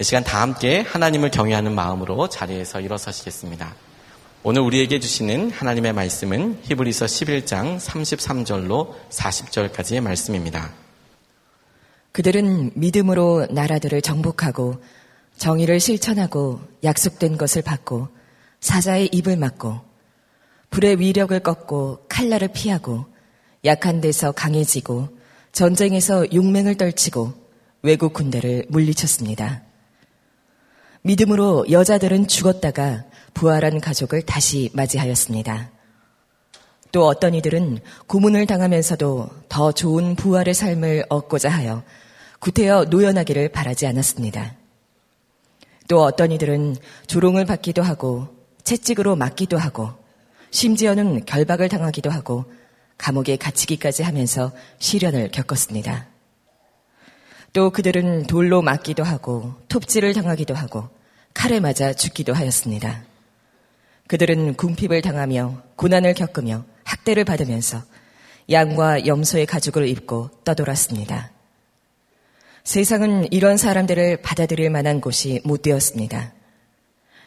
이 시간 다 함께 하나님을 경외하는 마음으로 자리에서 일어서시겠습니다. 오늘 우리에게 주시는 하나님의 말씀은 히브리서 11장 33절로 40절까지의 말씀입니다. 그들은 믿음으로 나라들을 정복하고 정의를 실천하고 약속된 것을 받고 사자의 입을 막고 불의 위력을 꺾고 칼날을 피하고 약한 데서 강해지고 전쟁에서 용맹을 떨치고 외국 군대를 물리쳤습니다. 믿음으로 여자들은 죽었다가 부활한 가족을 다시 맞이하였습니다. 또 어떤 이들은 고문을 당하면서도 더 좋은 부활의 삶을 얻고자 하여 구태여 노연하기를 바라지 않았습니다. 또 어떤 이들은 조롱을 받기도 하고 채찍으로 맞기도 하고 심지어는 결박을 당하기도 하고 감옥에 갇히기까지 하면서 시련을 겪었습니다. 또 그들은 돌로 맞기도 하고 톱질을 당하기도 하고 칼에 맞아 죽기도 하였습니다. 그들은 궁핍을 당하며 고난을 겪으며 학대를 받으면서 양과 염소의 가죽을 입고 떠돌았습니다. 세상은 이런 사람들을 받아들일 만한 곳이 못 되었습니다.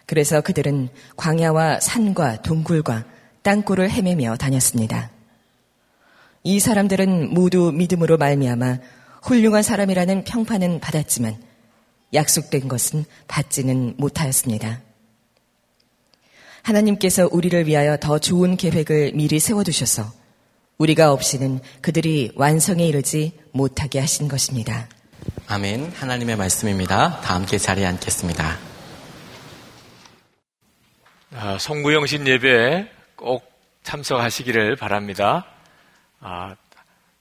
그래서 그들은 광야와 산과 동굴과 땅굴을 헤매며 다녔습니다. 이 사람들은 모두 믿음으로 말미암아 훌륭한 사람이라는 평판은 받았지만 약속된 것은 받지는 못하였습니다. 하나님께서 우리를 위하여 더 좋은 계획을 미리 세워두셔서 우리가 없이는 그들이 완성에 이르지 못하게 하신 것입니다. 아멘. 하나님의 말씀입니다. 다 함께 자리에 앉겠습니다. 아, 송구영신 예배에 꼭 참석하시기를 바랍니다. 아,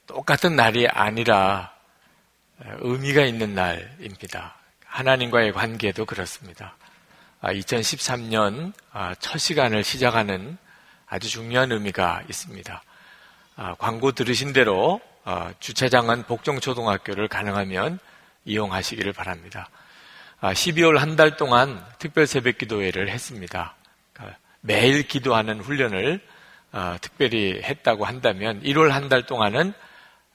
똑같은 날이 아니라 의미가 있는 날입니다. 하나님과의 관계도 그렇습니다. 2013년 아, 아, 첫 시간을 시작하는 아주 중요한 의미가 있습니다. 아, 광고 들으신 대로 주차장은 복정초등학교를 가능하면 이용하시기를 바랍니다. 12월 한 달 동안 특별 새벽 기도회를 했습니다. 매일 기도하는 훈련을 특별히 했다고 한다면 1월 한 달 동안은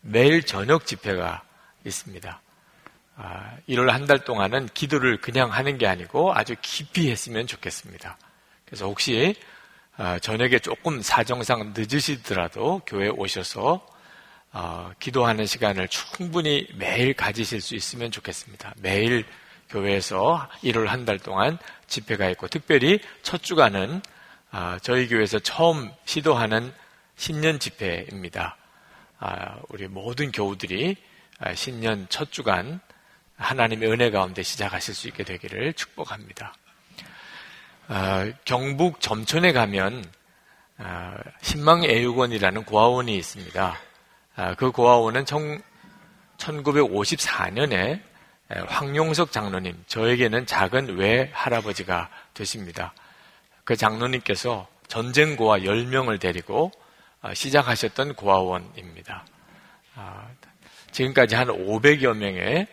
매일 저녁 집회가 있습니다. 1월 아, 한달 동안은 기도를 그냥 하는 게 아니고 아주 깊이 했으면 좋겠습니다. 그래서 혹시 아, 저녁에 조금 사정상 늦으시더라도 교회 에 오셔서 어, 기도하는 시간을 충분히 매일 가지실 수 있으면 좋겠습니다. 매일 교회에서 1월 한 달 동안 집회가 있고 특별히 첫 주간은 아, 저희 교회에서 처음 시도하는 신년 집회입니다. 우리 모든 교우들이 신년 첫 주간 하나님의 은혜 가운데 시작하실 수 있게 되기를 축복합니다. 어, 경북 점촌에 가면 어, 신망애육원이라는 고아원이 있습니다. 어, 그 고아원은 청, 1954년에 황용석 장로님, 저에게는 작은 외 할아버지가 되십니다. 그 장로님께서 전쟁 고아 10명을 데리고 시작하셨던 고아원입니다. 지금까지 한 500여 명의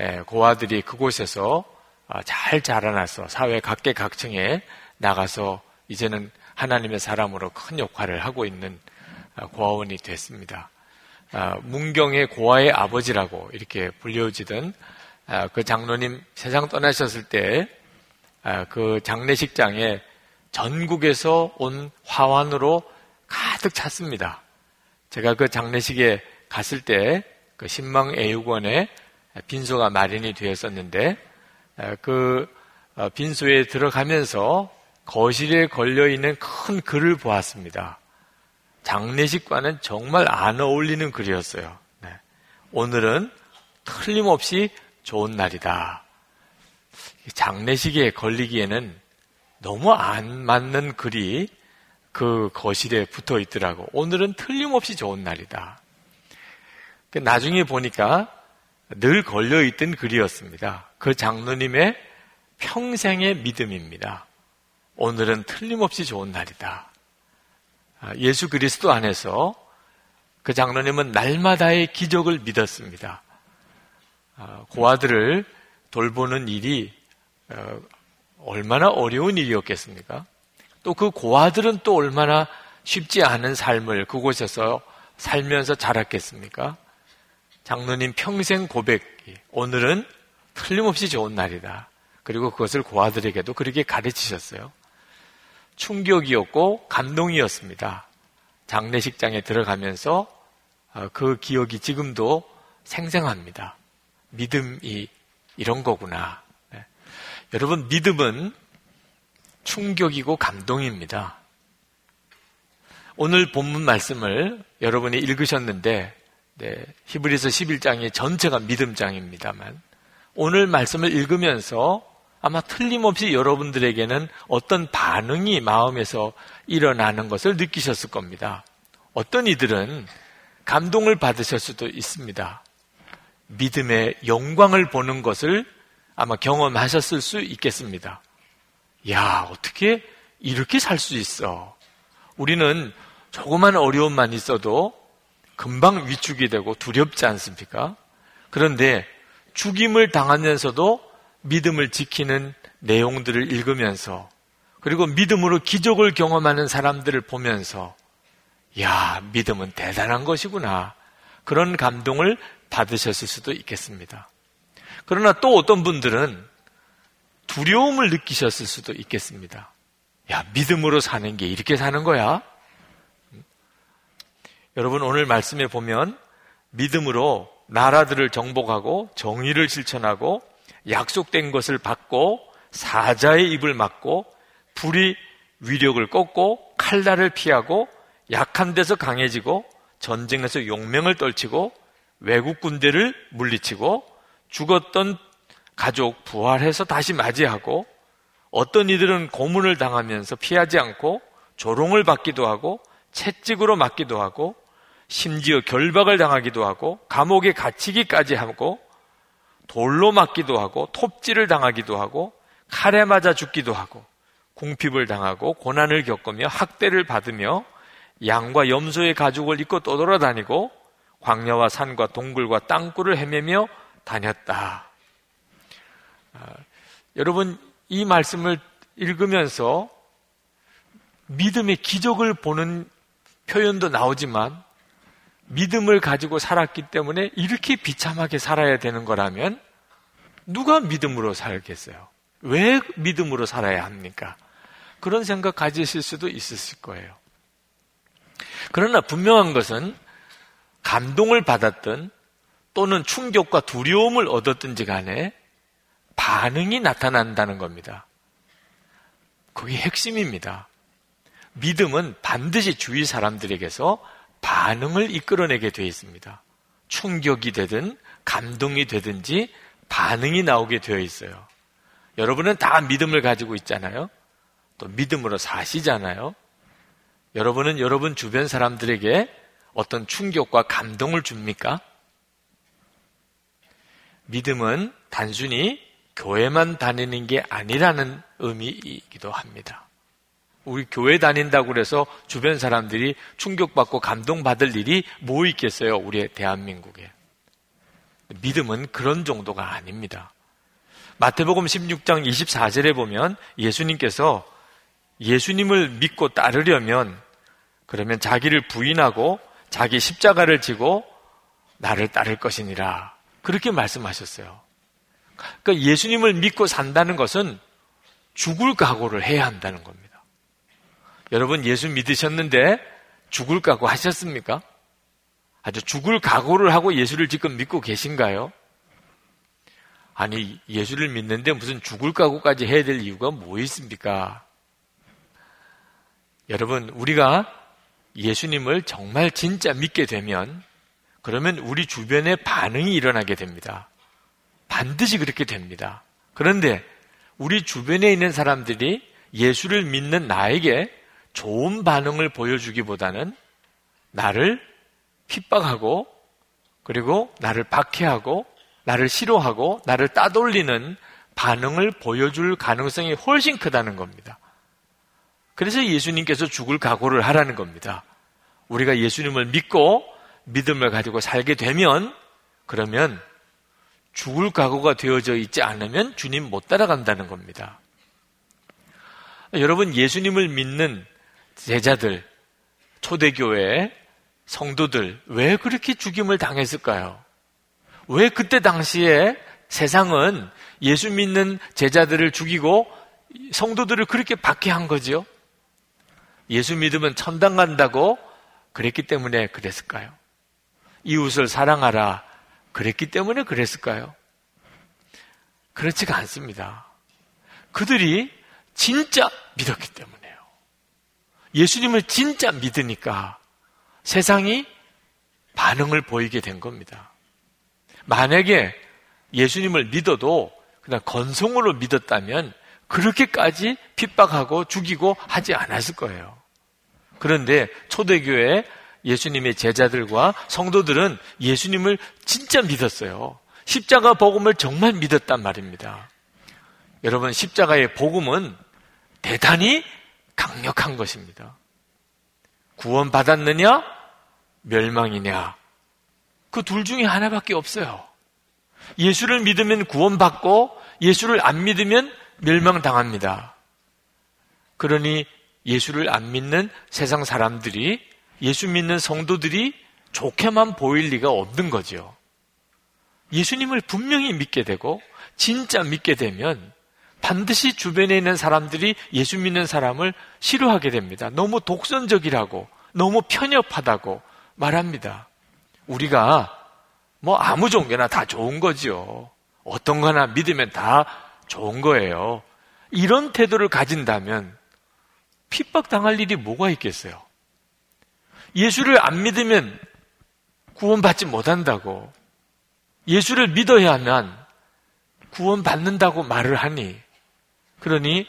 예, 고아들이 그곳에서 아, 잘 자라나서 사회 각계각층에 나가서 이제는 하나님의 사람으로 큰 역할을 하고 있는 아, 고아원이 됐습니다. 아, 문경의 고아의 아버지라고 이렇게 불려지던 그 장로님 세상 떠나셨을 때 그 장례식장에 전국에서 온 화환으로 가득 찼습니다. 제가 그 장례식에 갔을 때 그 신망애육원에 빈소가 마련이 되었었는데 그 어, 빈소에 들어가면서 거실에 걸려 있는 큰 글을 보았습니다. 장례식과는 정말 안 어울리는 글이었어요. 네. 오늘은 틀림없이 좋은 날이다. 장례식에 걸리기에는 너무 안 맞는 글이 그 거실에 붙어 있더라고. 오늘은 틀림없이 좋은 날이다. 그 나중에 보니까 늘 걸려있던 글이었습니다. 그 장로님의 평생의 믿음입니다. 오늘은 틀림없이 좋은 날이다. 아, 예수 그리스도 안에서 그 장로님은 날마다의 기적을 믿었습니다. 아, 고아들을 돌보는 일이 어, 얼마나 어려운 일이었겠습니까? 또 그 고아들은 또 얼마나 쉽지 않은 삶을 그곳에서 살면서 자랐겠습니까? 장로님 평생 고백이 오늘은 틀림없이 좋은 날이다. 그리고 그것을 고아들에게도 그렇게 가르치셨어요. 충격이었고 감동이었습니다. 장례식장에 들어가면서 어, 그 기억이 지금도 생생합니다. 믿음이 이런 거구나. 네. 여러분, 믿음은 충격이고 감동입니다. 오늘 본문 말씀을 여러분이 읽으셨는데, 네, 히브리서 11장이 전체가 믿음장입니다만, 오늘 말씀을 읽으면서 아마 틀림없이 여러분들에게는 어떤 반응이 마음에서 일어나는 것을 느끼셨을 겁니다. 어떤 이들은 감동을 받으실 수도 있습니다. 믿음의 영광을 보는 것을 아마 경험하셨을 수 있겠습니다. 야, 어떻게 이렇게 살 수 있어? 우리는 조그만 어려움만 있어도 금방 위축이 되고 두렵지 않습니까? 그런데 죽임을 당하면서도 믿음을 지키는 내용들을 읽으면서 그리고 믿음으로 기적을 경험하는 사람들을 보면서 야, 믿음은 대단한 것이구나. 그런 감동을 받으셨을 수도 있겠습니다. 그러나 또 어떤 분들은 두려움을 느끼셨을 수도 있겠습니다. 야, 믿음으로 사는 게 이렇게 사는 거야? 여러분 오늘 말씀에 보면 믿음으로 나라들을 정복하고 정의를 실천하고 약속된 것을 받고 사자의 입을 막고 불이 위력을 꺾고 칼날을 피하고 약한 데서 강해지고 전쟁에서 용명을 떨치고 외국 군대를 물리치고 죽었던 가족 부활해서 다시 맞이하고 어떤 이들은 고문을 당하면서 피하지 않고 조롱을 받기도 하고 채찍으로 맞기도 하고 심지어 결박을 당하기도 하고 감옥에 갇히기까지 하고 돌로 맞기도 하고 톱질을 당하기도 하고 칼에 맞아 죽기도 하고 궁핍을 당하고 고난을 겪으며 학대를 받으며 양과 염소의 가죽을 입고 떠돌아다니고 광야와 산과 동굴과 땅굴을 헤매며 다녔다. 아, 여러분 이 말씀을 읽으면서 믿음의 기적을 보는 표현도 나오지만 믿음을 가지고 살았기 때문에 이렇게 비참하게 살아야 되는 거라면 누가 믿음으로 살겠어요? 왜 믿음으로 살아야 합니까? 그런 생각 가지실 수도 있으실 거예요. 그러나 분명한 것은 감동을 받았든 또는 충격과 두려움을 얻었든지 간에 반응이 나타난다는 겁니다. 그게 핵심입니다. 믿음은 반드시 주위 사람들에게서 반응을 이끌어내게 되어 있습니다. 충격이 되든 감동이 되든지 반응이 나오게 되어 있어요. 여러분은 다 믿음을 가지고 있잖아요. 또 믿음으로 사시잖아요. 여러분은 여러분 주변 사람들에게 어떤 충격과 감동을 줍니까? 믿음은 단순히 교회만 다니는 게 아니라는 의미이기도 합니다. 우리 교회 다닌다고 그래서 주변 사람들이 충격받고 감동받을 일이 뭐 있겠어요? 우리 대한민국에. 믿음은 그런 정도가 아닙니다. 마태복음 16장 24절에 보면 예수님께서 예수님을 믿고 따르려면 그러면 자기를 부인하고 자기 십자가를 지고 나를 따를 것이니라. 그렇게 말씀하셨어요. 그러니까 예수님을 믿고 산다는 것은 죽을 각오를 해야 한다는 겁니다. 여러분 예수 믿으셨는데 죽을 각오 하셨습니까? 아주 죽을 각오를 하고 예수를 지금 믿고 계신가요? 아니, 예수를 믿는데 무슨 죽을 각오까지 해야 될 이유가 뭐 있습니까? 여러분, 우리가 예수님을 정말 진짜 믿게 되면 그러면 우리 주변에 반응이 일어나게 됩니다. 반드시 그렇게 됩니다. 그런데 우리 주변에 있는 사람들이 예수를 믿는 나에게 좋은 반응을 보여주기보다는 나를 핍박하고 그리고 나를 박해하고 나를 싫어하고 나를 따돌리는 반응을 보여줄 가능성이 훨씬 크다는 겁니다. 그래서 예수님께서 죽을 각오를 하라는 겁니다. 우리가 예수님을 믿고 믿음을 가지고 살게 되면 그러면 죽을 각오가 되어져 있지 않으면 주님 못 따라간다는 겁니다. 여러분 예수님을 믿는 제자들, 초대교회 성도들 왜 그렇게 죽임을 당했을까요? 왜 그때 당시에 세상은 예수 믿는 제자들을 죽이고 성도들을 그렇게 박해한 거지요. 예수 믿으면 천당 간다고 그랬기 때문에 그랬을까요? 이웃을 사랑하라 그랬기 때문에 그랬을까요? 그렇지가 않습니다. 그들이 진짜 믿었기 때문에요. 예수님을 진짜 믿으니까 세상이 반응을 보이게 된 겁니다. 만약에 예수님을 믿어도 그냥 건성으로 믿었다면 그렇게까지 핍박하고 죽이고 하지 않았을 거예요. 그런데 초대교회 예수님의 제자들과 성도들은 예수님을 진짜 믿었어요. 십자가 복음을 정말 믿었단 말입니다. 여러분, 십자가의 복음은 대단히 강력한 것입니다. 구원받았느냐? 멸망이냐? 그 둘 중에 하나밖에 없어요. 예수를 믿으면 구원받고 예수를 안 믿으면 멸망당합니다. 그러니 예수를 안 믿는 세상 사람들이 예수 믿는 성도들이 좋게만 보일 리가 없는 거죠. 예수님을 분명히 믿게 되고 진짜 믿게 되면 반드시 주변에 있는 사람들이 예수 믿는 사람을 싫어하게 됩니다. 너무 독선적이라고, 너무 편협하다고 말합니다. 우리가 뭐 아무 종교나 다 좋은 거지요. 어떤 거나 믿으면 다 좋은 거예요. 이런 태도를 가진다면 핍박당할 일이 뭐가 있겠어요? 예수를 안 믿으면 구원받지 못한다고. 예수를 믿어야만 구원받는다고 말을 하니. 그러니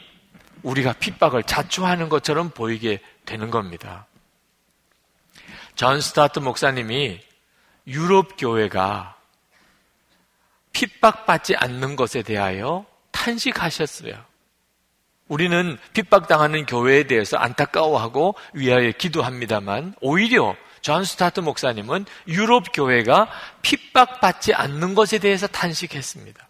우리가 핍박을 자초하는 것처럼 보이게 되는 겁니다. 전 스타트 목사님이 유럽 교회가 핍박받지 않는 것에 대하여 탄식하셨어요. 우리는 핍박당하는 교회에 대해서 안타까워하고 위하여 기도합니다만 오히려 존 스토트 목사님은 유럽 교회가 핍박받지 않는 것에 대해서 탄식했습니다.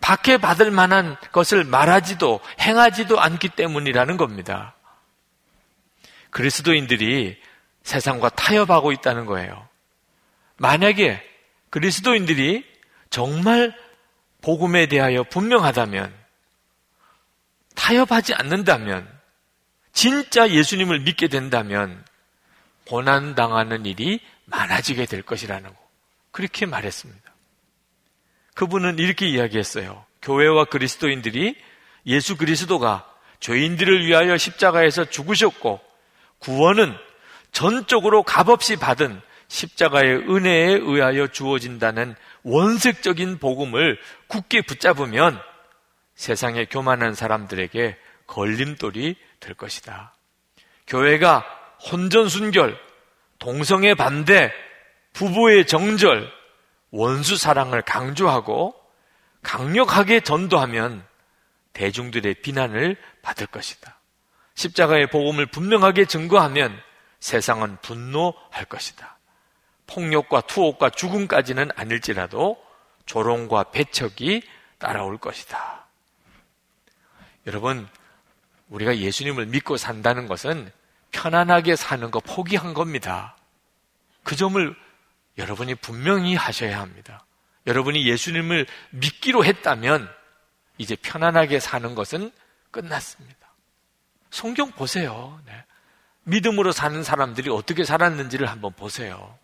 박해받을 만한 것을 말하지도 행하지도 않기 때문이라는 겁니다. 그리스도인들이 세상과 타협하고 있다는 거예요. 만약에 그리스도인들이 정말 복음에 대하여 분명하다면, 타협하지 않는다면, 진짜 예수님을 믿게 된다면, 고난당하는 일이 많아지게 될 것이라는 거. 그렇게 말했습니다. 그분은 이렇게 이야기했어요. 교회와 그리스도인들이 예수 그리스도가 죄인들을 위하여 십자가에서 죽으셨고, 구원은 전적으로 값없이 받은 십자가의 은혜에 의하여 주어진다는 원색적인 복음을 굳게 붙잡으면 세상에 교만한 사람들에게 걸림돌이 될 것이다. 교회가 혼전순결, 동성애 반대, 부부의 정절, 원수 사랑을 강조하고 강력하게 전도하면 대중들의 비난을 받을 것이다. 십자가의 복음을 분명하게 증거하면 세상은 분노할 것이다. 폭력과 투옥과 죽음까지는 아닐지라도 조롱과 배척이 따라올 것이다. 여러분, 우리가 예수님을 믿고 산다는 것은 편안하게 사는 거 포기한 겁니다. 그 점을 여러분이 분명히 하셔야 합니다. 여러분이 예수님을 믿기로 했다면 이제 편안하게 사는 것은 끝났습니다. 성경 보세요. 네. 믿음으로 사는 사람들이 어떻게 살았는지를 한번 보세요.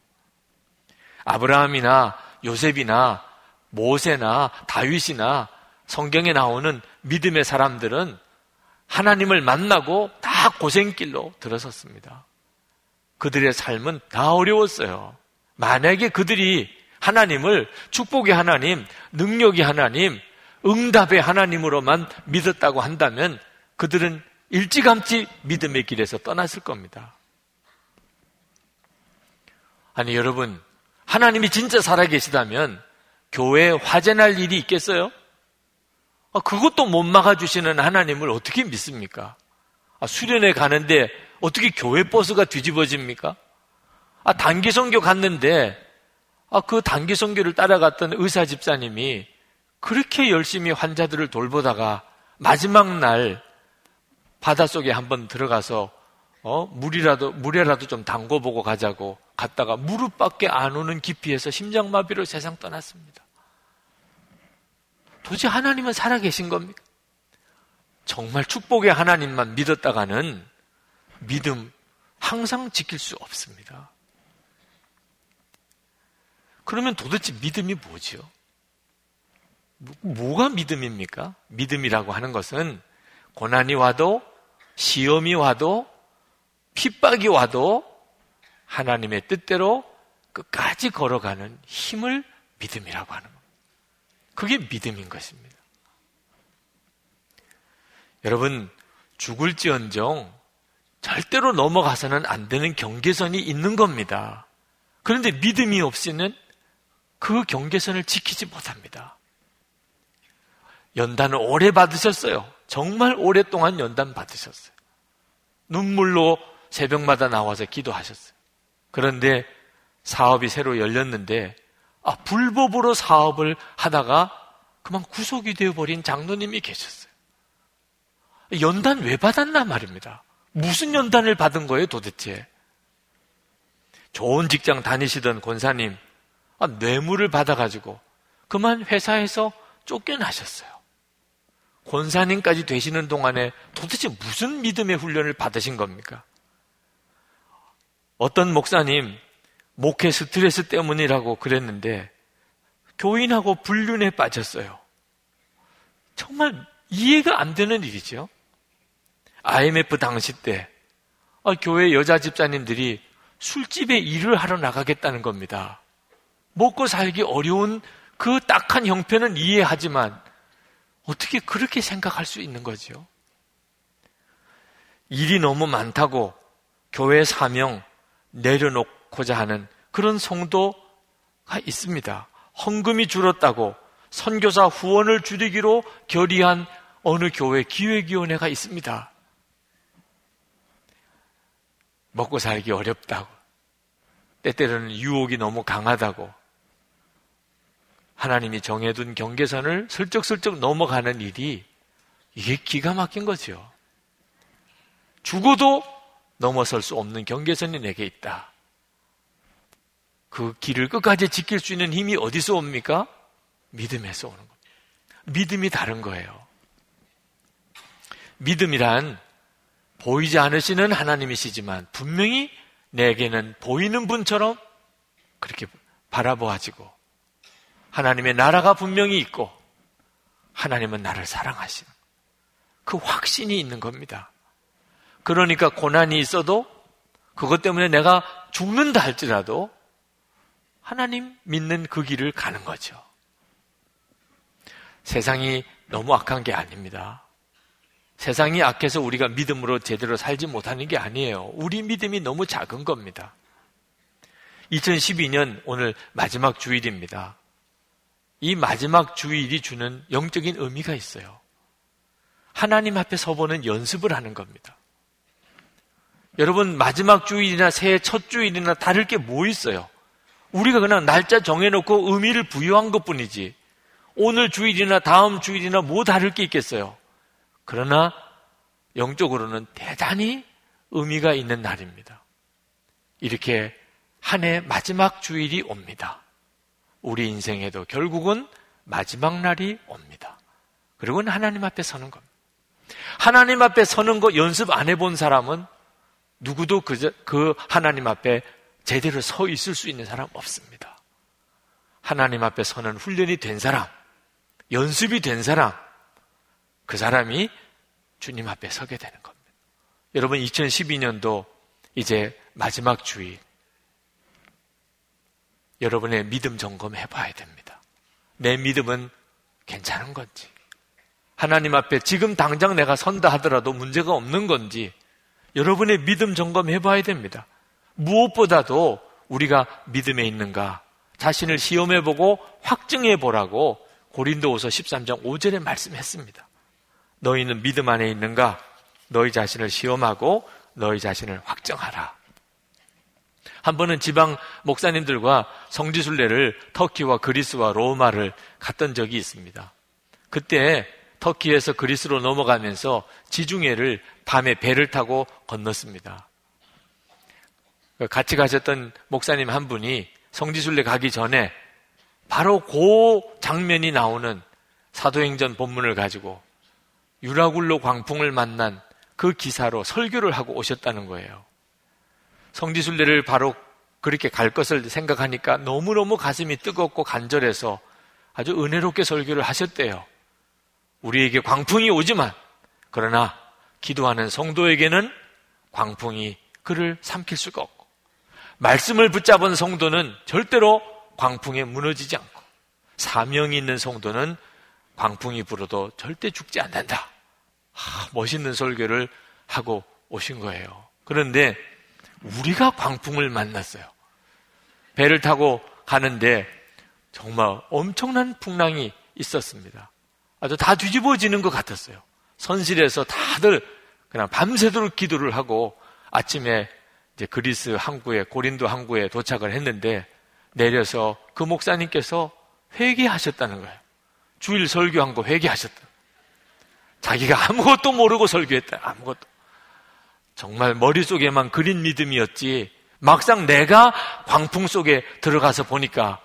아브라함이나 요셉이나 모세나 다윗이나 성경에 나오는 믿음의 사람들은 하나님을 만나고 다 고생길로 들어섰습니다. 그들의 삶은 다 어려웠어요. 만약에 그들이 하나님을 축복의 하나님, 능력의 하나님, 응답의 하나님으로만 믿었다고 한다면 그들은 일찌감치 믿음의 길에서 떠났을 겁니다. 아니, 여러분, 하나님이 진짜 살아계시다면 교회에 화재날 일이 있겠어요? 아, 그것도 못 막아주시는 하나님을 어떻게 믿습니까? 아, 수련회 가는데 어떻게 교회 버스가 뒤집어집니까? 아, 단기 선교 갔는데 아, 그 단기 선교를 따라갔던 의사 집사님이 그렇게 열심히 환자들을 돌보다가 마지막 날 바닷속에 한번 들어가서 어, 물이라도 물에라도 좀 담궈 보고 가자고 갔다가 무릎밖에 안 오는 깊이에서 심장마비로 세상 떠났습니다. 도대체 하나님은 살아계신 겁니까? 정말 축복의 하나님만 믿었다가는 믿음 항상 지킬 수 없습니다. 그러면 도대체 믿음이 뭐지요? 뭐가 믿음입니까? 믿음이라고 하는 것은 고난이 와도 시험이 와도 핍박이 와도 하나님의 뜻대로 끝까지 걸어가는 힘을 믿음이라고 하는 겁니다. 그게 믿음인 것입니다. 여러분, 죽을지언정 절대로 넘어가서는 안 되는 경계선이 있는 겁니다. 그런데 믿음이 없이는 그 경계선을 지키지 못합니다. 연단을 오래 받으셨어요. 정말 오랫동안 연단 받으셨어요. 눈물로 새벽마다 나와서 기도하셨어요. 그런데 사업이 새로 열렸는데 아, 불법으로 사업을 하다가 그만 구속이 되어버린 장로님이 계셨어요. 연단 왜 받았나 말입니다. 무슨 연단을 받은 거예요 도대체? 좋은 직장 다니시던 권사님 아, 뇌물을 받아가지고 그만 회사에서 쫓겨나셨어요. 권사님까지 되시는 동안에 도대체 무슨 믿음의 훈련을 받으신 겁니까? 어떤 목사님 목회 스트레스 때문이라고 그랬는데 교인하고 불륜에 빠졌어요. 정말 이해가 안 되는 일이죠. IMF 당시 때 아, 교회 여자 집사님들이 술집에 일을 하러 나가겠다는 겁니다. 먹고 살기 어려운 그 딱한 형편은 이해하지만 어떻게 그렇게 생각할 수 있는 거죠? 일이 너무 많다고 교회 사명 내려놓고자 하는 그런 성도가 있습니다. 헌금이 줄었다고 선교사 후원을 줄이기로 결의한 어느 교회 기획위원회가 있습니다. 먹고 살기 어렵다고. 때때로는 유혹이 너무 강하다고. 하나님이 정해둔 경계선을 슬쩍슬쩍 넘어가는 일이 이게 기가 막힌 거죠. 죽어도 넘어설 수 없는 경계선이 내게 있다. 그 길을 끝까지 지킬 수 있는 힘이 어디서 옵니까? 믿음에서 오는 겁니다. 믿음이 다른 거예요. 믿음이란 보이지 않으시는 하나님이시지만 분명히 내게는 보이는 분처럼 그렇게 바라보아지고 하나님의 나라가 분명히 있고 하나님은 나를 사랑하시는 그 확신이 있는 겁니다. 그러니까 고난이 있어도 그것 때문에 내가 죽는다 할지라도 하나님 믿는 그 길을 가는 거죠. 세상이 너무 악한 게 아닙니다. 세상이 악해서 우리가 믿음으로 제대로 살지 못하는 게 아니에요. 우리 믿음이 너무 작은 겁니다. 2012년 오늘 마지막 주일입니다. 이 마지막 주일이 주는 영적인 의미가 있어요. 하나님 앞에 서보는 연습을 하는 겁니다. 여러분, 마지막 주일이나 새해 첫 주일이나 다를 게 뭐 있어요? 우리가 그냥 날짜 정해놓고 의미를 부여한 것 뿐이지. 오늘 주일이나 다음 주일이나 뭐 다를 게 있겠어요? 그러나 영적으로는 대단히 의미가 있는 날입니다. 이렇게 한 해 마지막 주일이 옵니다. 우리 인생에도 결국은 마지막 날이 옵니다. 그리고는 하나님 앞에 서는 겁니다. 하나님 앞에 서는 거 연습 안 해본 사람은 누구도 그, 그 하나님 앞에 제대로 서 있을 수 있는 사람 없습니다. 하나님 앞에 서는 훈련이 된 사람, 연습이 된 사람, 그 사람이 주님 앞에 서게 되는 겁니다. 여러분 2012년도 이제 마지막 주일 여러분의 믿음 점검해 봐야 됩니다. 내 믿음은 괜찮은 건지 하나님 앞에 지금 당장 내가 선다 하더라도 문제가 없는 건지 여러분의 믿음 점검해 봐야 됩니다. 무엇보다도 우리가 믿음에 있는가 자신을 시험해 보고 확증해 보라고 고린도후서 13장 5절에 말씀했습니다. 너희는 믿음 안에 있는가? 너희 자신을 시험하고 너희 자신을 확정하라. 한 번은 지방 목사님들과 성지순례를 터키와 그리스와 로마를 갔던 적이 있습니다. 그때 터키에서 그리스로 넘어가면서 지중해를 밤에 배를 타고 건넜습니다. 같이 가셨던 목사님 한 분이 성지순례 가기 전에 바로 그 장면이 나오는 사도행전 본문을 가지고 유라굴로 광풍을 만난 그 기사로 설교를 하고 오셨다는 거예요. 성지순례를 바로 그렇게 갈 것을 생각하니까 너무너무 가슴이 뜨겁고 간절해서 아주 은혜롭게 설교를 하셨대요. 우리에게 광풍이 오지만 그러나 기도하는 성도에게는 광풍이 그를 삼킬 수가 없고 말씀을 붙잡은 성도는 절대로 광풍에 무너지지 않고 사명이 있는 성도는 광풍이 불어도 절대 죽지 않는다. 아, 멋있는 설교를 하고 오신 거예요. 그런데 우리가 광풍을 만났어요. 배를 타고 가는데 정말 엄청난 풍랑이 있었습니다. 아주 다 뒤집어지는 것 같았어요. 선실에서 다들 그냥 밤새도록 기도를 하고 아침에 이제 그리스 항구에 고린도 항구에 도착을 했는데 내려서 그 목사님께서 회개하셨다는 거예요. 주일 설교한 거 회개하셨다. 자기가 아무것도 모르고 설교했다. 아무것도. 정말 머릿속에만 그린 믿음이었지. 막상 내가 광풍 속에 들어가서 보니까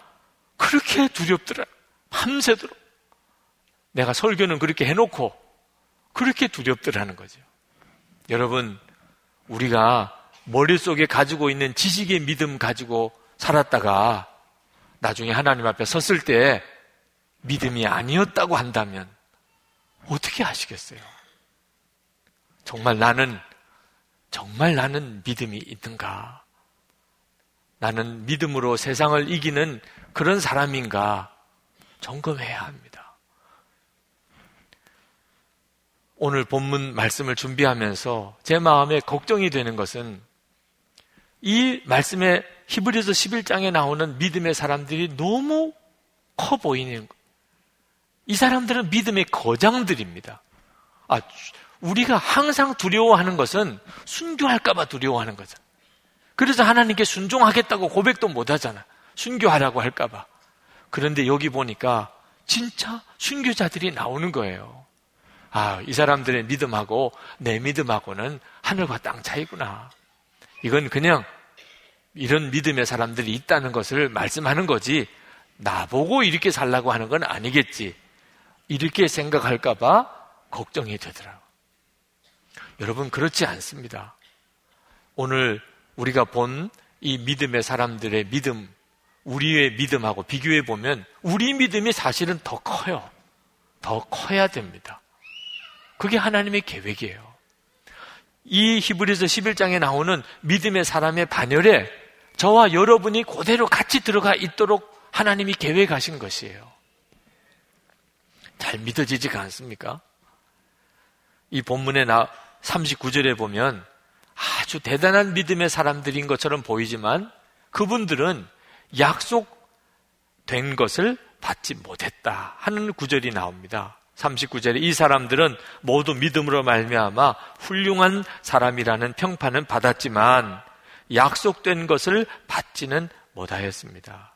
그렇게 두렵더라. 밤새도록. 내가 설교는 그렇게 해놓고 그렇게 두렵더라는 거죠. 여러분, 우리가 머릿속에 가지고 있는 지식의 믿음 가지고 살았다가 나중에 하나님 앞에 섰을 때 믿음이 아니었다고 한다면 어떻게 하시겠어요? 정말 나는, 정말 나는 믿음이 있는가? 나는 믿음으로 세상을 이기는 그런 사람인가? 점검해야 합니다. 오늘 본문 말씀을 준비하면서 제 마음에 걱정이 되는 것은 이 말씀에 히브리서 11장에 나오는 믿음의 사람들이 너무 커 보이는 이 사람들은 믿음의 거장들입니다. 아, 우리가 항상 두려워하는 것은 순교할까봐 두려워하는 거죠. 그래서 하나님께 순종하겠다고 고백도 못 하잖아. 순교하라고 할까봐. 그런데 여기 보니까 진짜 순교자들이 나오는 거예요. 아, 이 사람들의 믿음하고 내 믿음하고는 하늘과 땅 차이구나. 이건 그냥 이런 믿음의 사람들이 있다는 것을 말씀하는 거지, 나보고 이렇게 살라고 하는 건 아니겠지. 이렇게 생각할까봐 걱정이 되더라고. 여러분, 그렇지 않습니다. 오늘 우리가 본 이 믿음의 사람들의 믿음, 우리의 믿음하고 비교해 보면 우리 믿음이 사실은 더 커요. 더 커야 됩니다. 그게 하나님의 계획이에요. 이 히브리서 11장에 나오는 믿음의 사람의 반열에 저와 여러분이 그대로 같이 들어가 있도록 하나님이 계획하신 것이에요. 잘 믿어지지가 않습니까? 이 본문에 나 39절에 보면 아주 대단한 믿음의 사람들인 것처럼 보이지만 그분들은 약속된 것을 받지 못했다 하는 구절이 나옵니다. 39절에 이 사람들은 모두 믿음으로 말미암아 훌륭한 사람이라는 평판은 받았지만 약속된 것을 받지는 못하였습니다.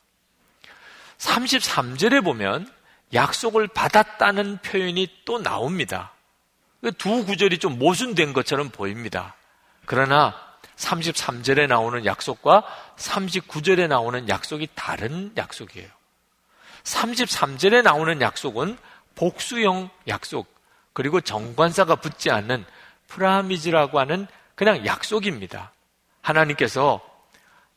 33절에 보면 약속을 받았다는 표현이 또 나옵니다. 두 구절이 좀 모순된 것처럼 보입니다. 그러나 33절에 나오는 약속과 39절에 나오는 약속이 다른 약속이에요. 33절에 나오는 약속은 복수형 약속, 그리고 정관사가 붙지 않는 프라미즈라고 하는 그냥 약속입니다. 하나님께서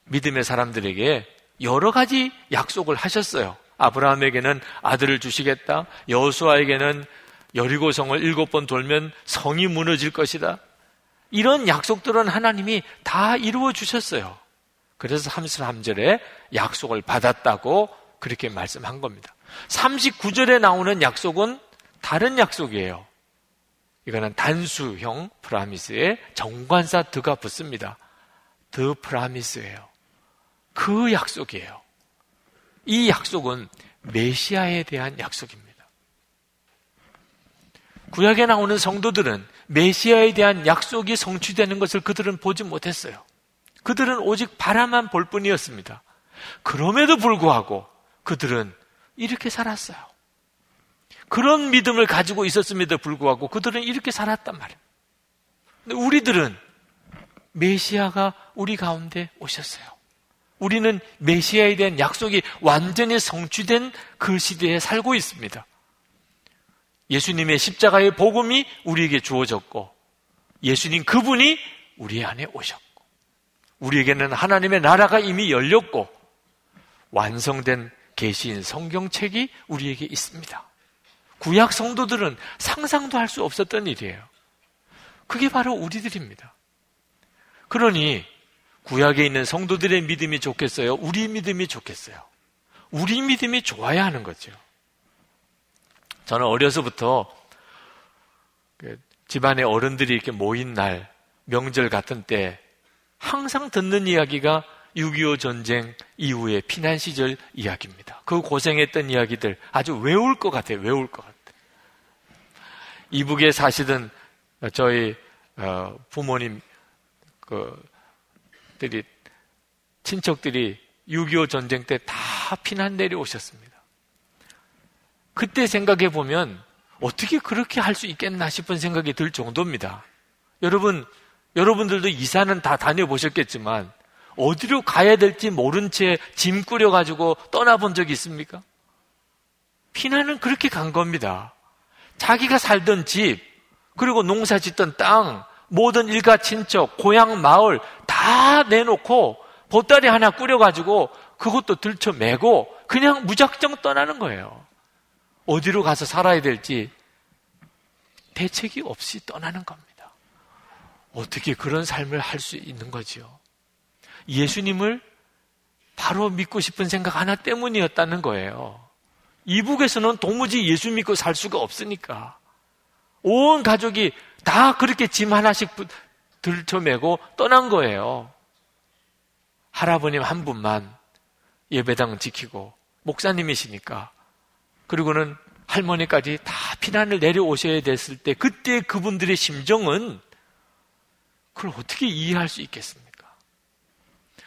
믿음의 사람들에게 여러 가지 약속을 하셨어요. 아브라함에게는 아들을 주시겠다. 여호수아에게는 여리고 성을 일곱 번 돌면 성이 무너질 것이다. 이런 약속들은 하나님이 다 이루어 주셨어요. 그래서 33절에 약속을 받았다고 그렇게 말씀한 겁니다. 39절에 나오는 약속은 다른 약속이에요. 이거는 단수형 프라미스에 정관사 드가 붙습니다. 드 프라미스예요. 그 약속이에요. 이 약속은 메시아에 대한 약속입니다. 구약에 나오는 성도들은 메시아에 대한 약속이 성취되는 것을 그들은 보지 못했어요. 그들은 오직 바라만 볼 뿐이었습니다. 그럼에도 불구하고 그들은 이렇게 살았어요. 그런 믿음을 가지고 있었음에도 불구하고 그들은 이렇게 살았단 말이에요. 우리들은 메시아가 우리 가운데 오셨어요. 우리는 메시아에 대한 약속이 완전히 성취된 그 시대에 살고 있습니다. 예수님의 십자가의 복음이 우리에게 주어졌고 예수님 그분이 우리 안에 오셨고 우리에게는 하나님의 나라가 이미 열렸고 완성된 계시인 성경책이 우리에게 있습니다. 구약 성도들은 상상도 할 수 없었던 일이에요. 그게 바로 우리들입니다. 그러니 구약에 있는 성도들의 믿음이 좋겠어요? 우리 믿음이 좋겠어요? 우리 믿음이 좋아야 하는 거죠. 저는 어려서부터 그 집안의 어른들이 이렇게 모인 날, 명절 같은 때 항상 듣는 이야기가 6.25 전쟁 이후의 피난 시절 이야기입니다. 그 고생했던 이야기들 아주 외울 것 같아요. 외울 것 같아요. 이북에 사시던 저희 어, 부모님 그들이 친척들이 6.25 전쟁 때 다 피난 내려오셨습니다. 그때 생각해 보면 어떻게 그렇게 할 수 있겠나 싶은 생각이 들 정도입니다. 여러분, 여러분들도 이사는 다 다녀보셨겠지만 어디로 가야 될지 모른 채 짐 꾸려가지고 떠나본 적이 있습니까? 피난은 그렇게 간 겁니다. 자기가 살던 집, 그리고 농사 짓던 땅, 모든 일가 친척, 고향 마을 다 내놓고 보따리 하나 꾸려가지고 그것도 들쳐매고 그냥 무작정 떠나는 거예요. 어디로 가서 살아야 될지 대책이 없이 떠나는 겁니다. 어떻게 그런 삶을 할 수 있는 거지요? 예수님을 바로 믿고 싶은 생각 하나 때문이었다는 거예요. 이북에서는 도무지 예수 믿고 살 수가 없으니까. 온 가족이 다 그렇게 짐 하나씩 들쳐매고 떠난 거예요. 할아버님 한 분만 예배당 지키고 목사님이시니까 그리고는 할머니까지 다 피난을 내려오셔야 됐을 때 그때 그분들의 심정은 그걸 어떻게 이해할 수 있겠습니까?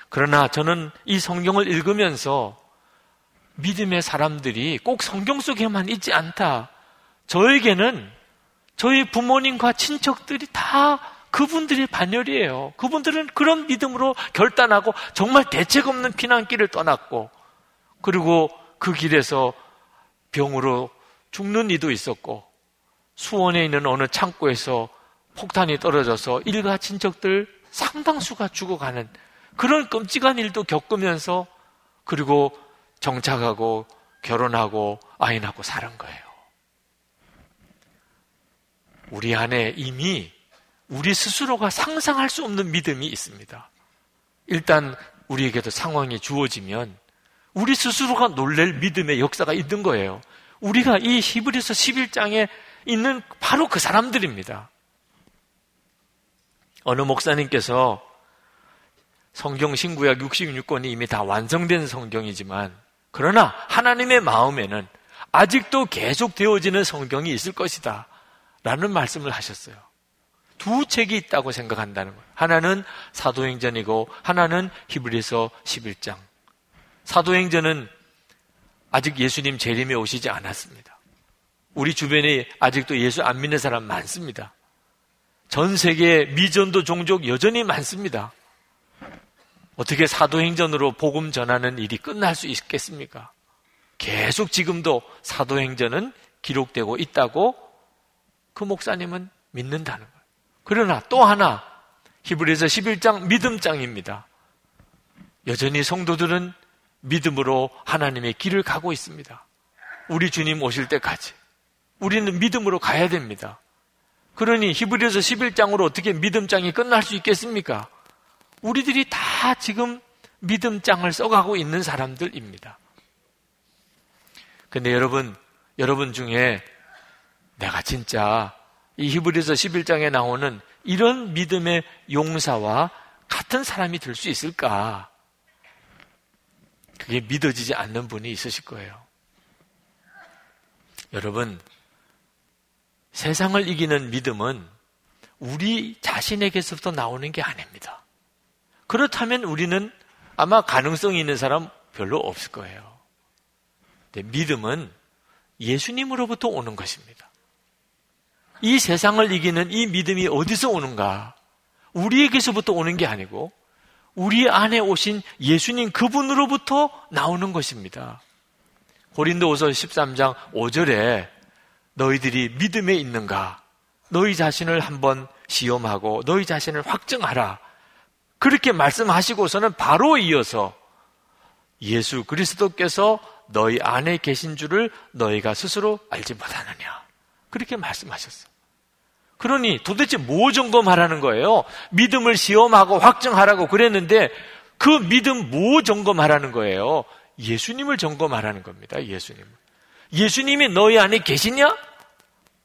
그러나 저는 이 성경을 읽으면서 믿음의 사람들이 꼭 성경 속에만 있지 않다. 저에게는 저희 부모님과 친척들이 다 그분들의 반열이에요. 그분들은 그런 믿음으로 결단하고 정말 대책 없는 피난길을 떠났고 그리고 그 길에서 병으로 죽는 이도 있었고 수원에 있는 어느 창고에서 폭탄이 떨어져서 일가 친척들 상당수가 죽어가는 그런 끔찍한 일도 겪으면서 그리고 정착하고 결혼하고 아이 낳고 사는 거예요. 우리 안에 이미 우리 스스로가 상상할 수 없는 믿음이 있습니다. 일단 우리에게도 상황이 주어지면 우리 스스로가 놀랄 믿음의 역사가 있는 거예요. 우리가 이 히브리서 11장에 있는 바로 그 사람들입니다. 어느 목사님께서 성경 신구약 66권이 이미 다 완성된 성경이지만 그러나 하나님의 마음에는 아직도 계속 되어지는 성경이 있을 것이다. 라는 말씀을 하셨어요. 두 책이 있다고 생각한다는 거예요. 하나는 사도행전이고 하나는 히브리서 11장. 사도행전은 아직 예수님 재림에 오시지 않았습니다. 우리 주변에 아직도 예수 안 믿는 사람 많습니다. 전 세계 미전도 종족 여전히 많습니다. 어떻게 사도행전으로 복음 전하는 일이 끝날 수 있겠습니까? 계속 지금도 사도행전은 기록되고 있다고 그 목사님은 믿는다는 거예요. 그러나 또 하나 히브리서 11장 믿음장입니다. 여전히 성도들은 믿음으로 하나님의 길을 가고 있습니다. 우리 주님 오실 때까지 우리는 믿음으로 가야 됩니다. 그러니 히브리서 11장으로 어떻게 믿음장이 끝날 수 있겠습니까? 우리들이 다 지금 믿음장을 써가고 있는 사람들입니다. 근데 여러분, 여러분 중에 내가 진짜 이 히브리서 11장에 나오는 이런 믿음의 용사와 같은 사람이 될 수 있을까? 그게 믿어지지 않는 분이 있으실 거예요. 여러분, 세상을 이기는 믿음은 우리 자신에게서부터 나오는 게 아닙니다. 그렇다면 우리는 아마 가능성이 있는 사람 별로 없을 거예요. 믿음은 예수님으로부터 오는 것입니다. 이 세상을 이기는 이 믿음이 어디서 오는가? 우리에게서부터 오는 게 아니고 우리 안에 오신 예수님 그분으로부터 나오는 것입니다. 고린도후서 13장 5절에 너희들이 믿음에 있는가? 너희 자신을 한번 시험하고 너희 자신을 확증하라. 그렇게 말씀하시고서는 바로 이어서 예수 그리스도께서 너희 안에 계신 줄을 너희가 스스로 알지 못하느냐. 그렇게 말씀하셨어. 그러니 도대체 뭐 점검하라는 거예요? 믿음을 시험하고 확증하라고 그랬는데 그 믿음 뭐 점검하라는 거예요? 예수님을 점검하라는 겁니다. 예수님을. 예수님이 너희 안에 계시냐?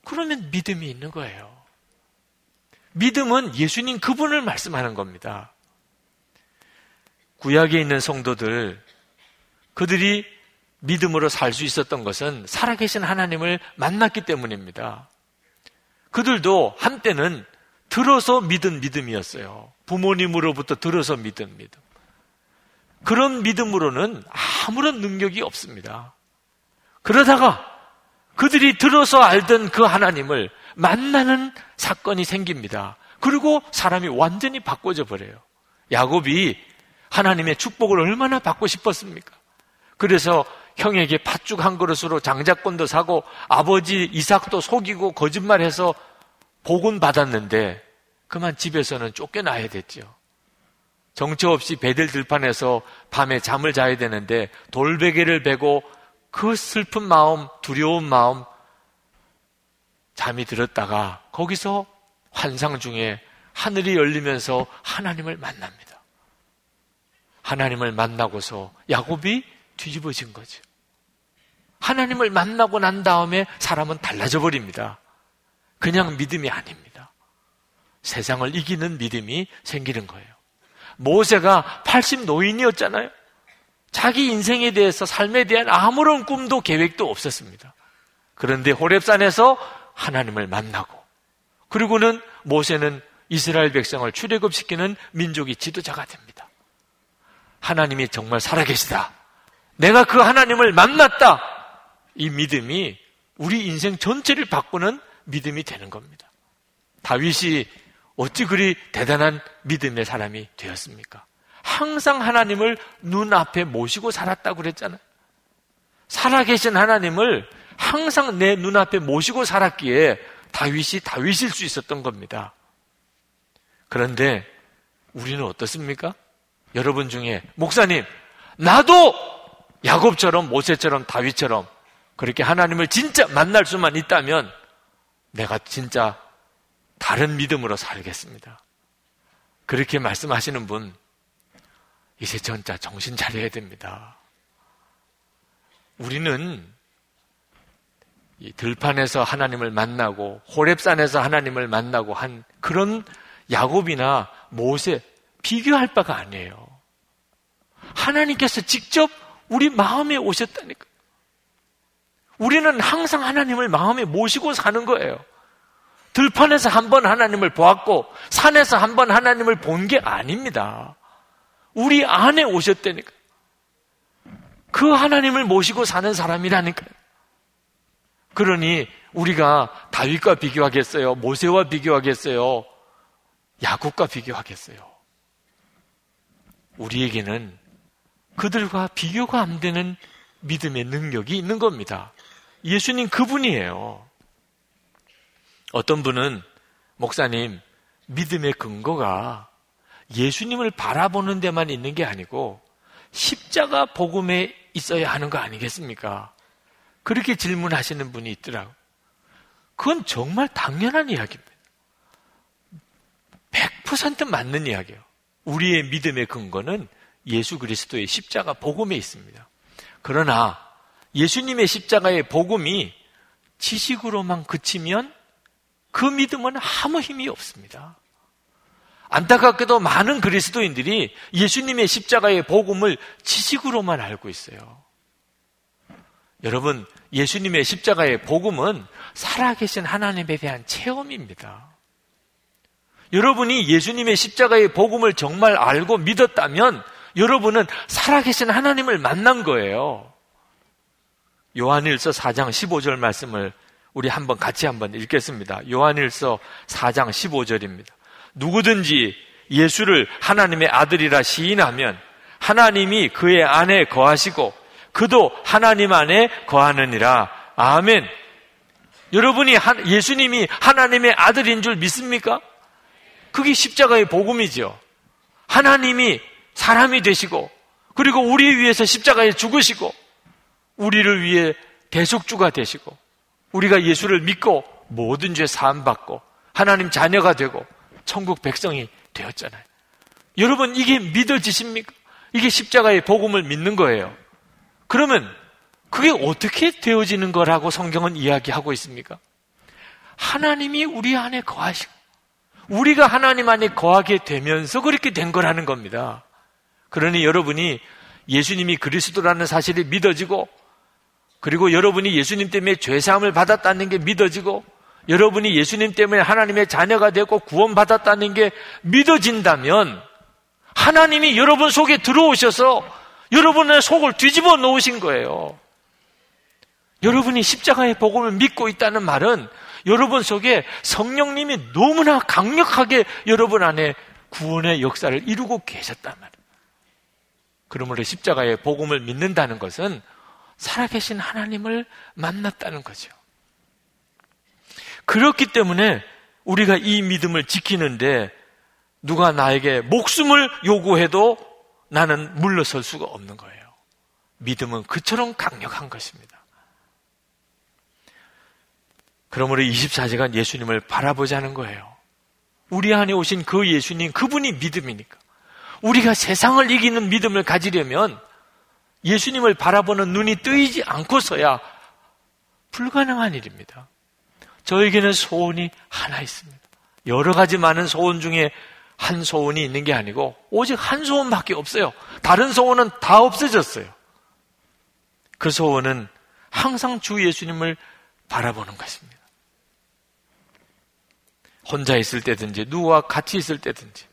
그러면 믿음이 있는 거예요. 믿음은 예수님 그분을 말씀하는 겁니다. 구약에 있는 성도들, 그들이 믿음으로 살 수 있었던 것은 살아계신 하나님을 만났기 때문입니다. 그들도 한때는 들어서 믿은 믿음이었어요. 부모님으로부터 들어서 믿은 믿음. 그런 믿음으로는 아무런 능력이 없습니다. 그러다가 그들이 들어서 알던 그 하나님을 만나는 사건이 생깁니다. 그리고 사람이 완전히 바꿔져 버려요. 야곱이 하나님의 축복을 얼마나 받고 싶었습니까? 그래서 형에게 팥죽 한 그릇으로 장자권도 사고 아버지 이삭도 속이고 거짓말해서 복은 받았는데 그만 집에서는 쫓겨나야 됐죠. 정처 없이 배들 들판에서 밤에 잠을 자야 되는데 돌베개를 베고 그 슬픈 마음, 두려운 마음 잠이 들었다가 거기서 환상 중에 하늘이 열리면서 하나님을 만납니다. 하나님을 만나고서 야곱이 뒤집어진 거죠. 하나님을 만나고 난 다음에 사람은 달라져 버립니다. 그냥 믿음이 아닙니다. 세상을 이기는 믿음이 생기는 거예요. 모세가 80 노인이었잖아요. 자기 인생에 대해서 삶에 대한 아무런 꿈도 계획도 없었습니다. 그런데 호랩산에서 하나님을 만나고 그리고는 모세는 이스라엘 백성을 출애굽시키는 민족의 지도자가 됩니다. 하나님이 정말 살아계시다. 내가 그 하나님을 만났다. 이 믿음이 우리 인생 전체를 바꾸는 믿음이 되는 겁니다. 다윗이 어찌 그리 대단한 믿음의 사람이 되었습니까? 항상 하나님을 눈앞에 모시고 살았다고 그랬잖아요. 살아계신 하나님을 항상 내 눈앞에 모시고 살았기에 다윗이 다윗일 수 있었던 겁니다. 그런데 우리는 어떻습니까? 여러분 중에 목사님 나도 야곱처럼 모세처럼 다윗처럼 그렇게 하나님을 진짜 만날 수만 있다면 내가 진짜 다른 믿음으로 살겠습니다. 그렇게 말씀하시는 분 이제 전자 정신 차려야 됩니다. 우리는 들판에서 하나님을 만나고 호랩산에서 하나님을 만나고 한 그런 야곱이나 모세 비교할 바가 아니에요. 하나님께서 직접 우리 마음에 오셨다니까. 우리는 항상 하나님을 마음에 모시고 사는 거예요. 들판에서 한 번 하나님을 보았고 산에서 한 번 하나님을 본 게 아닙니다. 우리 안에 오셨다니까. 그 하나님을 모시고 사는 사람이라니까요. 그러니 우리가 다윗과 비교하겠어요? 모세와 비교하겠어요? 야곱과 비교하겠어요? 우리에게는 그들과 비교가 안 되는 믿음의 능력이 있는 겁니다. 예수님 그분이에요. 어떤 분은 목사님 믿음의 근거가 예수님을 바라보는 데만 있는 게 아니고 십자가 복음에 있어야 하는 거 아니겠습니까? 그렇게 질문하시는 분이 있더라고. 그건 정말 당연한 이야기입니다. 100% 맞는 이야기예요. 우리의 믿음의 근거는 예수 그리스도의 십자가 복음에 있습니다. 그러나 예수님의 십자가의 복음이 지식으로만 그치면 그 믿음은 아무 힘이 없습니다. 안타깝게도 많은 그리스도인들이 예수님의 십자가의 복음을 지식으로만 알고 있어요. 여러분, 예수님의 십자가의 복음은 살아계신 하나님에 대한 체험입니다. 여러분이 예수님의 십자가의 복음을 정말 알고 믿었다면 여러분은 살아계신 하나님을 만난 거예요. 요한일서 4장 15절 말씀을 우리 한번 같이 한번 읽겠습니다. 요한일서 4장 15절입니다. 누구든지 예수를 하나님의 아들이라 시인하면 하나님이 그의 안에 거하시고 그도 하나님 안에 거하느니라. 아멘. 여러분이 예수님이 하나님의 아들인 줄 믿습니까? 그게 십자가의 복음이죠. 하나님이 사람이 되시고 그리고 우리 위해서 십자가에 죽으시고 우리를 위해 대속주가 되시고 우리가 예수를 믿고 모든 죄 사함 받고 하나님 자녀가 되고 천국 백성이 되었잖아요. 여러분 이게 믿어지십니까? 이게 십자가의 복음을 믿는 거예요. 그러면 그게 어떻게 되어지는 거라고 성경은 이야기하고 있습니까? 하나님이 우리 안에 거하시고 우리가 하나님 안에 거하게 되면서 그렇게 된 거라는 겁니다. 그러니 여러분이 예수님이 그리스도라는 사실이 믿어지고 그리고 여러분이 예수님 때문에 죄사함을 받았다는 게 믿어지고 여러분이 예수님 때문에 하나님의 자녀가 되고 구원받았다는 게 믿어진다면 하나님이 여러분 속에 들어오셔서 여러분의 속을 뒤집어 놓으신 거예요. 여러분이 십자가의 복음을 믿고 있다는 말은 여러분 속에 성령님이 너무나 강력하게 여러분 안에 구원의 역사를 이루고 계셨단 말이에요. 그러므로 십자가의 복음을 믿는다는 것은 살아계신 하나님을 만났다는 거죠. 그렇기 때문에 우리가 이 믿음을 지키는데 누가 나에게 목숨을 요구해도 나는 물러설 수가 없는 거예요. 믿음은 그처럼 강력한 것입니다. 그러므로 24시간 예수님을 바라보자는 거예요. 우리 안에 오신 그 예수님, 그분이 믿음이니까. 우리가 세상을 이기는 믿음을 가지려면 예수님을 바라보는 눈이 뜨이지 않고서야 불가능한 일입니다. 저에게는 소원이 하나 있습니다. 여러 가지 많은 소원 중에 한 소원이 있는 게 아니고 오직 한 소원밖에 없어요. 다른 소원은 다 없어졌어요. 그 소원은 항상 주 예수님을 바라보는 것입니다. 혼자 있을 때든지 누구와 같이 있을 때든지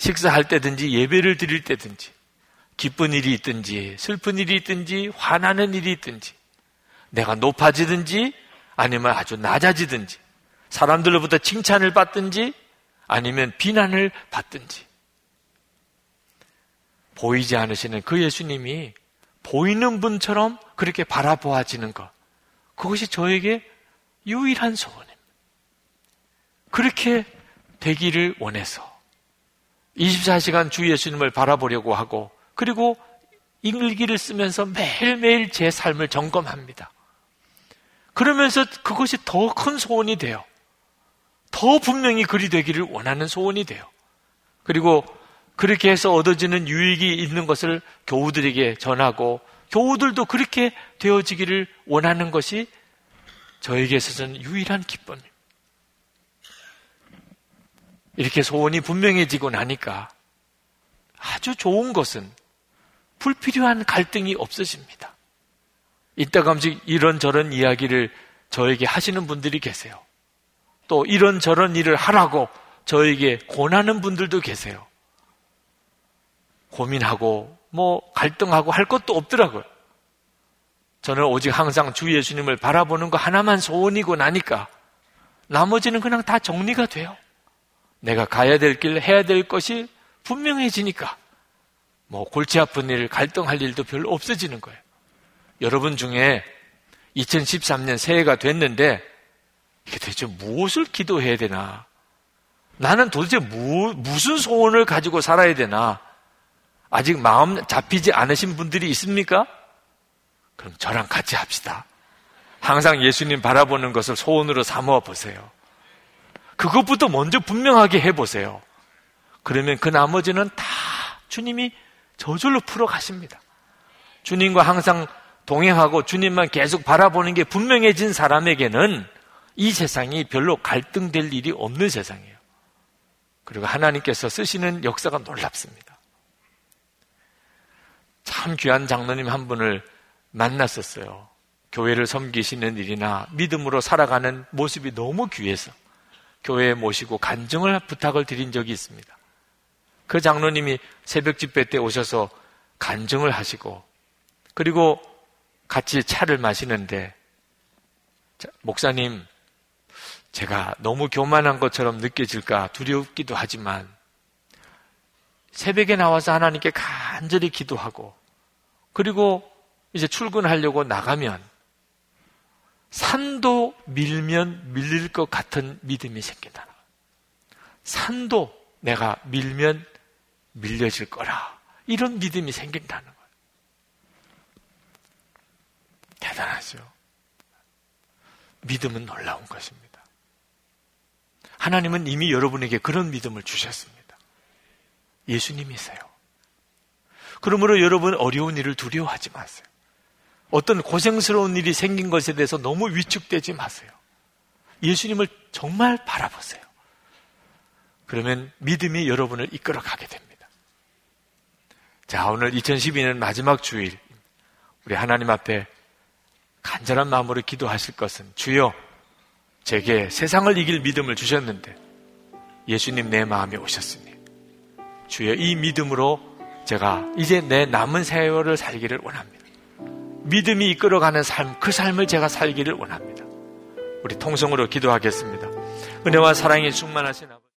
식사할 때든지 예배를 드릴 때든지 기쁜 일이 있든지 슬픈 일이 있든지 화나는 일이 있든지 내가 높아지든지 아니면 아주 낮아지든지 사람들로부터 칭찬을 받든지 아니면 비난을 받든지 보이지 않으시는 그 예수님이 보이는 분처럼 그렇게 바라보아지는 것 그것이 저에게 유일한 소원입니다. 그렇게 되기를 원해서 24시간 주 예수님을 바라보려고 하고 그리고 일기를 쓰면서 매일매일 제 삶을 점검합니다. 그러면서 그것이 더 큰 소원이 돼요. 더 분명히 그리 되기를 원하는 소원이 돼요. 그리고 그렇게 해서 얻어지는 유익이 있는 것을 교우들에게 전하고 교우들도 그렇게 되어지기를 원하는 것이 저에게 있어서는 유일한 기쁨입니다. 이렇게 소원이 분명해지고 나니까 아주 좋은 것은 불필요한 갈등이 없어집니다. 이따가씩 이런저런 이야기를 저에게 하시는 분들이 계세요. 또 이런저런 일을 하라고 저에게 권하는 분들도 계세요. 고민하고 뭐 갈등하고 할 것도 없더라고요. 저는 오직 항상 주 예수님을 바라보는 거 하나만 소원이고 나니까 나머지는 그냥 다 정리가 돼요. 내가 가야 될 길, 해야 될 것이 분명해지니까 뭐 골치 아픈 일, 갈등할 일도 별로 없어지는 거예요. 여러분 중에 2013년 새해가 됐는데 이게 대체 무엇을 기도해야 되나? 나는 도대체 무, 무슨 소원을 가지고 살아야 되나? 아직 마음 잡히지 않으신 분들이 있습니까? 그럼 저랑 같이 합시다. 항상 예수님 바라보는 것을 소원으로 삼아 보세요. 그것부터 먼저 분명하게 해보세요. 그러면 그 나머지는 다 주님이 저절로 풀어 가십니다. 주님과 항상 동행하고 주님만 계속 바라보는 게 분명해진 사람에게는 이 세상이 별로 갈등될 일이 없는 세상이에요. 그리고 하나님께서 쓰시는 역사가 놀랍습니다. 참 귀한 장로님 한 분을 만났었어요. 교회를 섬기시는 일이나 믿음으로 살아가는 모습이 너무 귀해서 교회에 모시고 간증을 부탁을 드린 적이 있습니다. 그 장로님이 새벽 집회 때 오셔서 간증을 하시고 그리고 같이 차를 마시는데 목사님 제가 너무 교만한 것처럼 느껴질까 두렵기도 하지만 새벽에 나와서 하나님께 간절히 기도하고 그리고 이제 출근하려고 나가면 산도 밀면 밀릴 것 같은 믿음이 생긴다. 산도 내가 밀면 밀려질 거라. 이런 믿음이 생긴다는 거예요. 대단하죠. 믿음은 놀라운 것입니다. 하나님은 이미 여러분에게 그런 믿음을 주셨습니다. 예수님이세요. 그러므로 여러분 어려운 일을 두려워하지 마세요. 어떤 고생스러운 일이 생긴 것에 대해서 너무 위축되지 마세요. 예수님을 정말 바라보세요. 그러면 믿음이 여러분을 이끌어 가게 됩니다. 자, 오늘 2012년 마지막 주일, 우리 하나님 앞에 간절한 마음으로 기도하실 것은 주여, 제게 세상을 이길 믿음을 주셨는데 예수님 내 마음에 오셨으니 주여 이 믿음으로 제가 이제 내 남은 세월을 살기를 원합니다. 믿음이 이끌어가는 삶, 그 삶을 제가 살기를 원합니다. 우리 통성으로 기도하겠습니다. 은혜와 사랑이 충만하신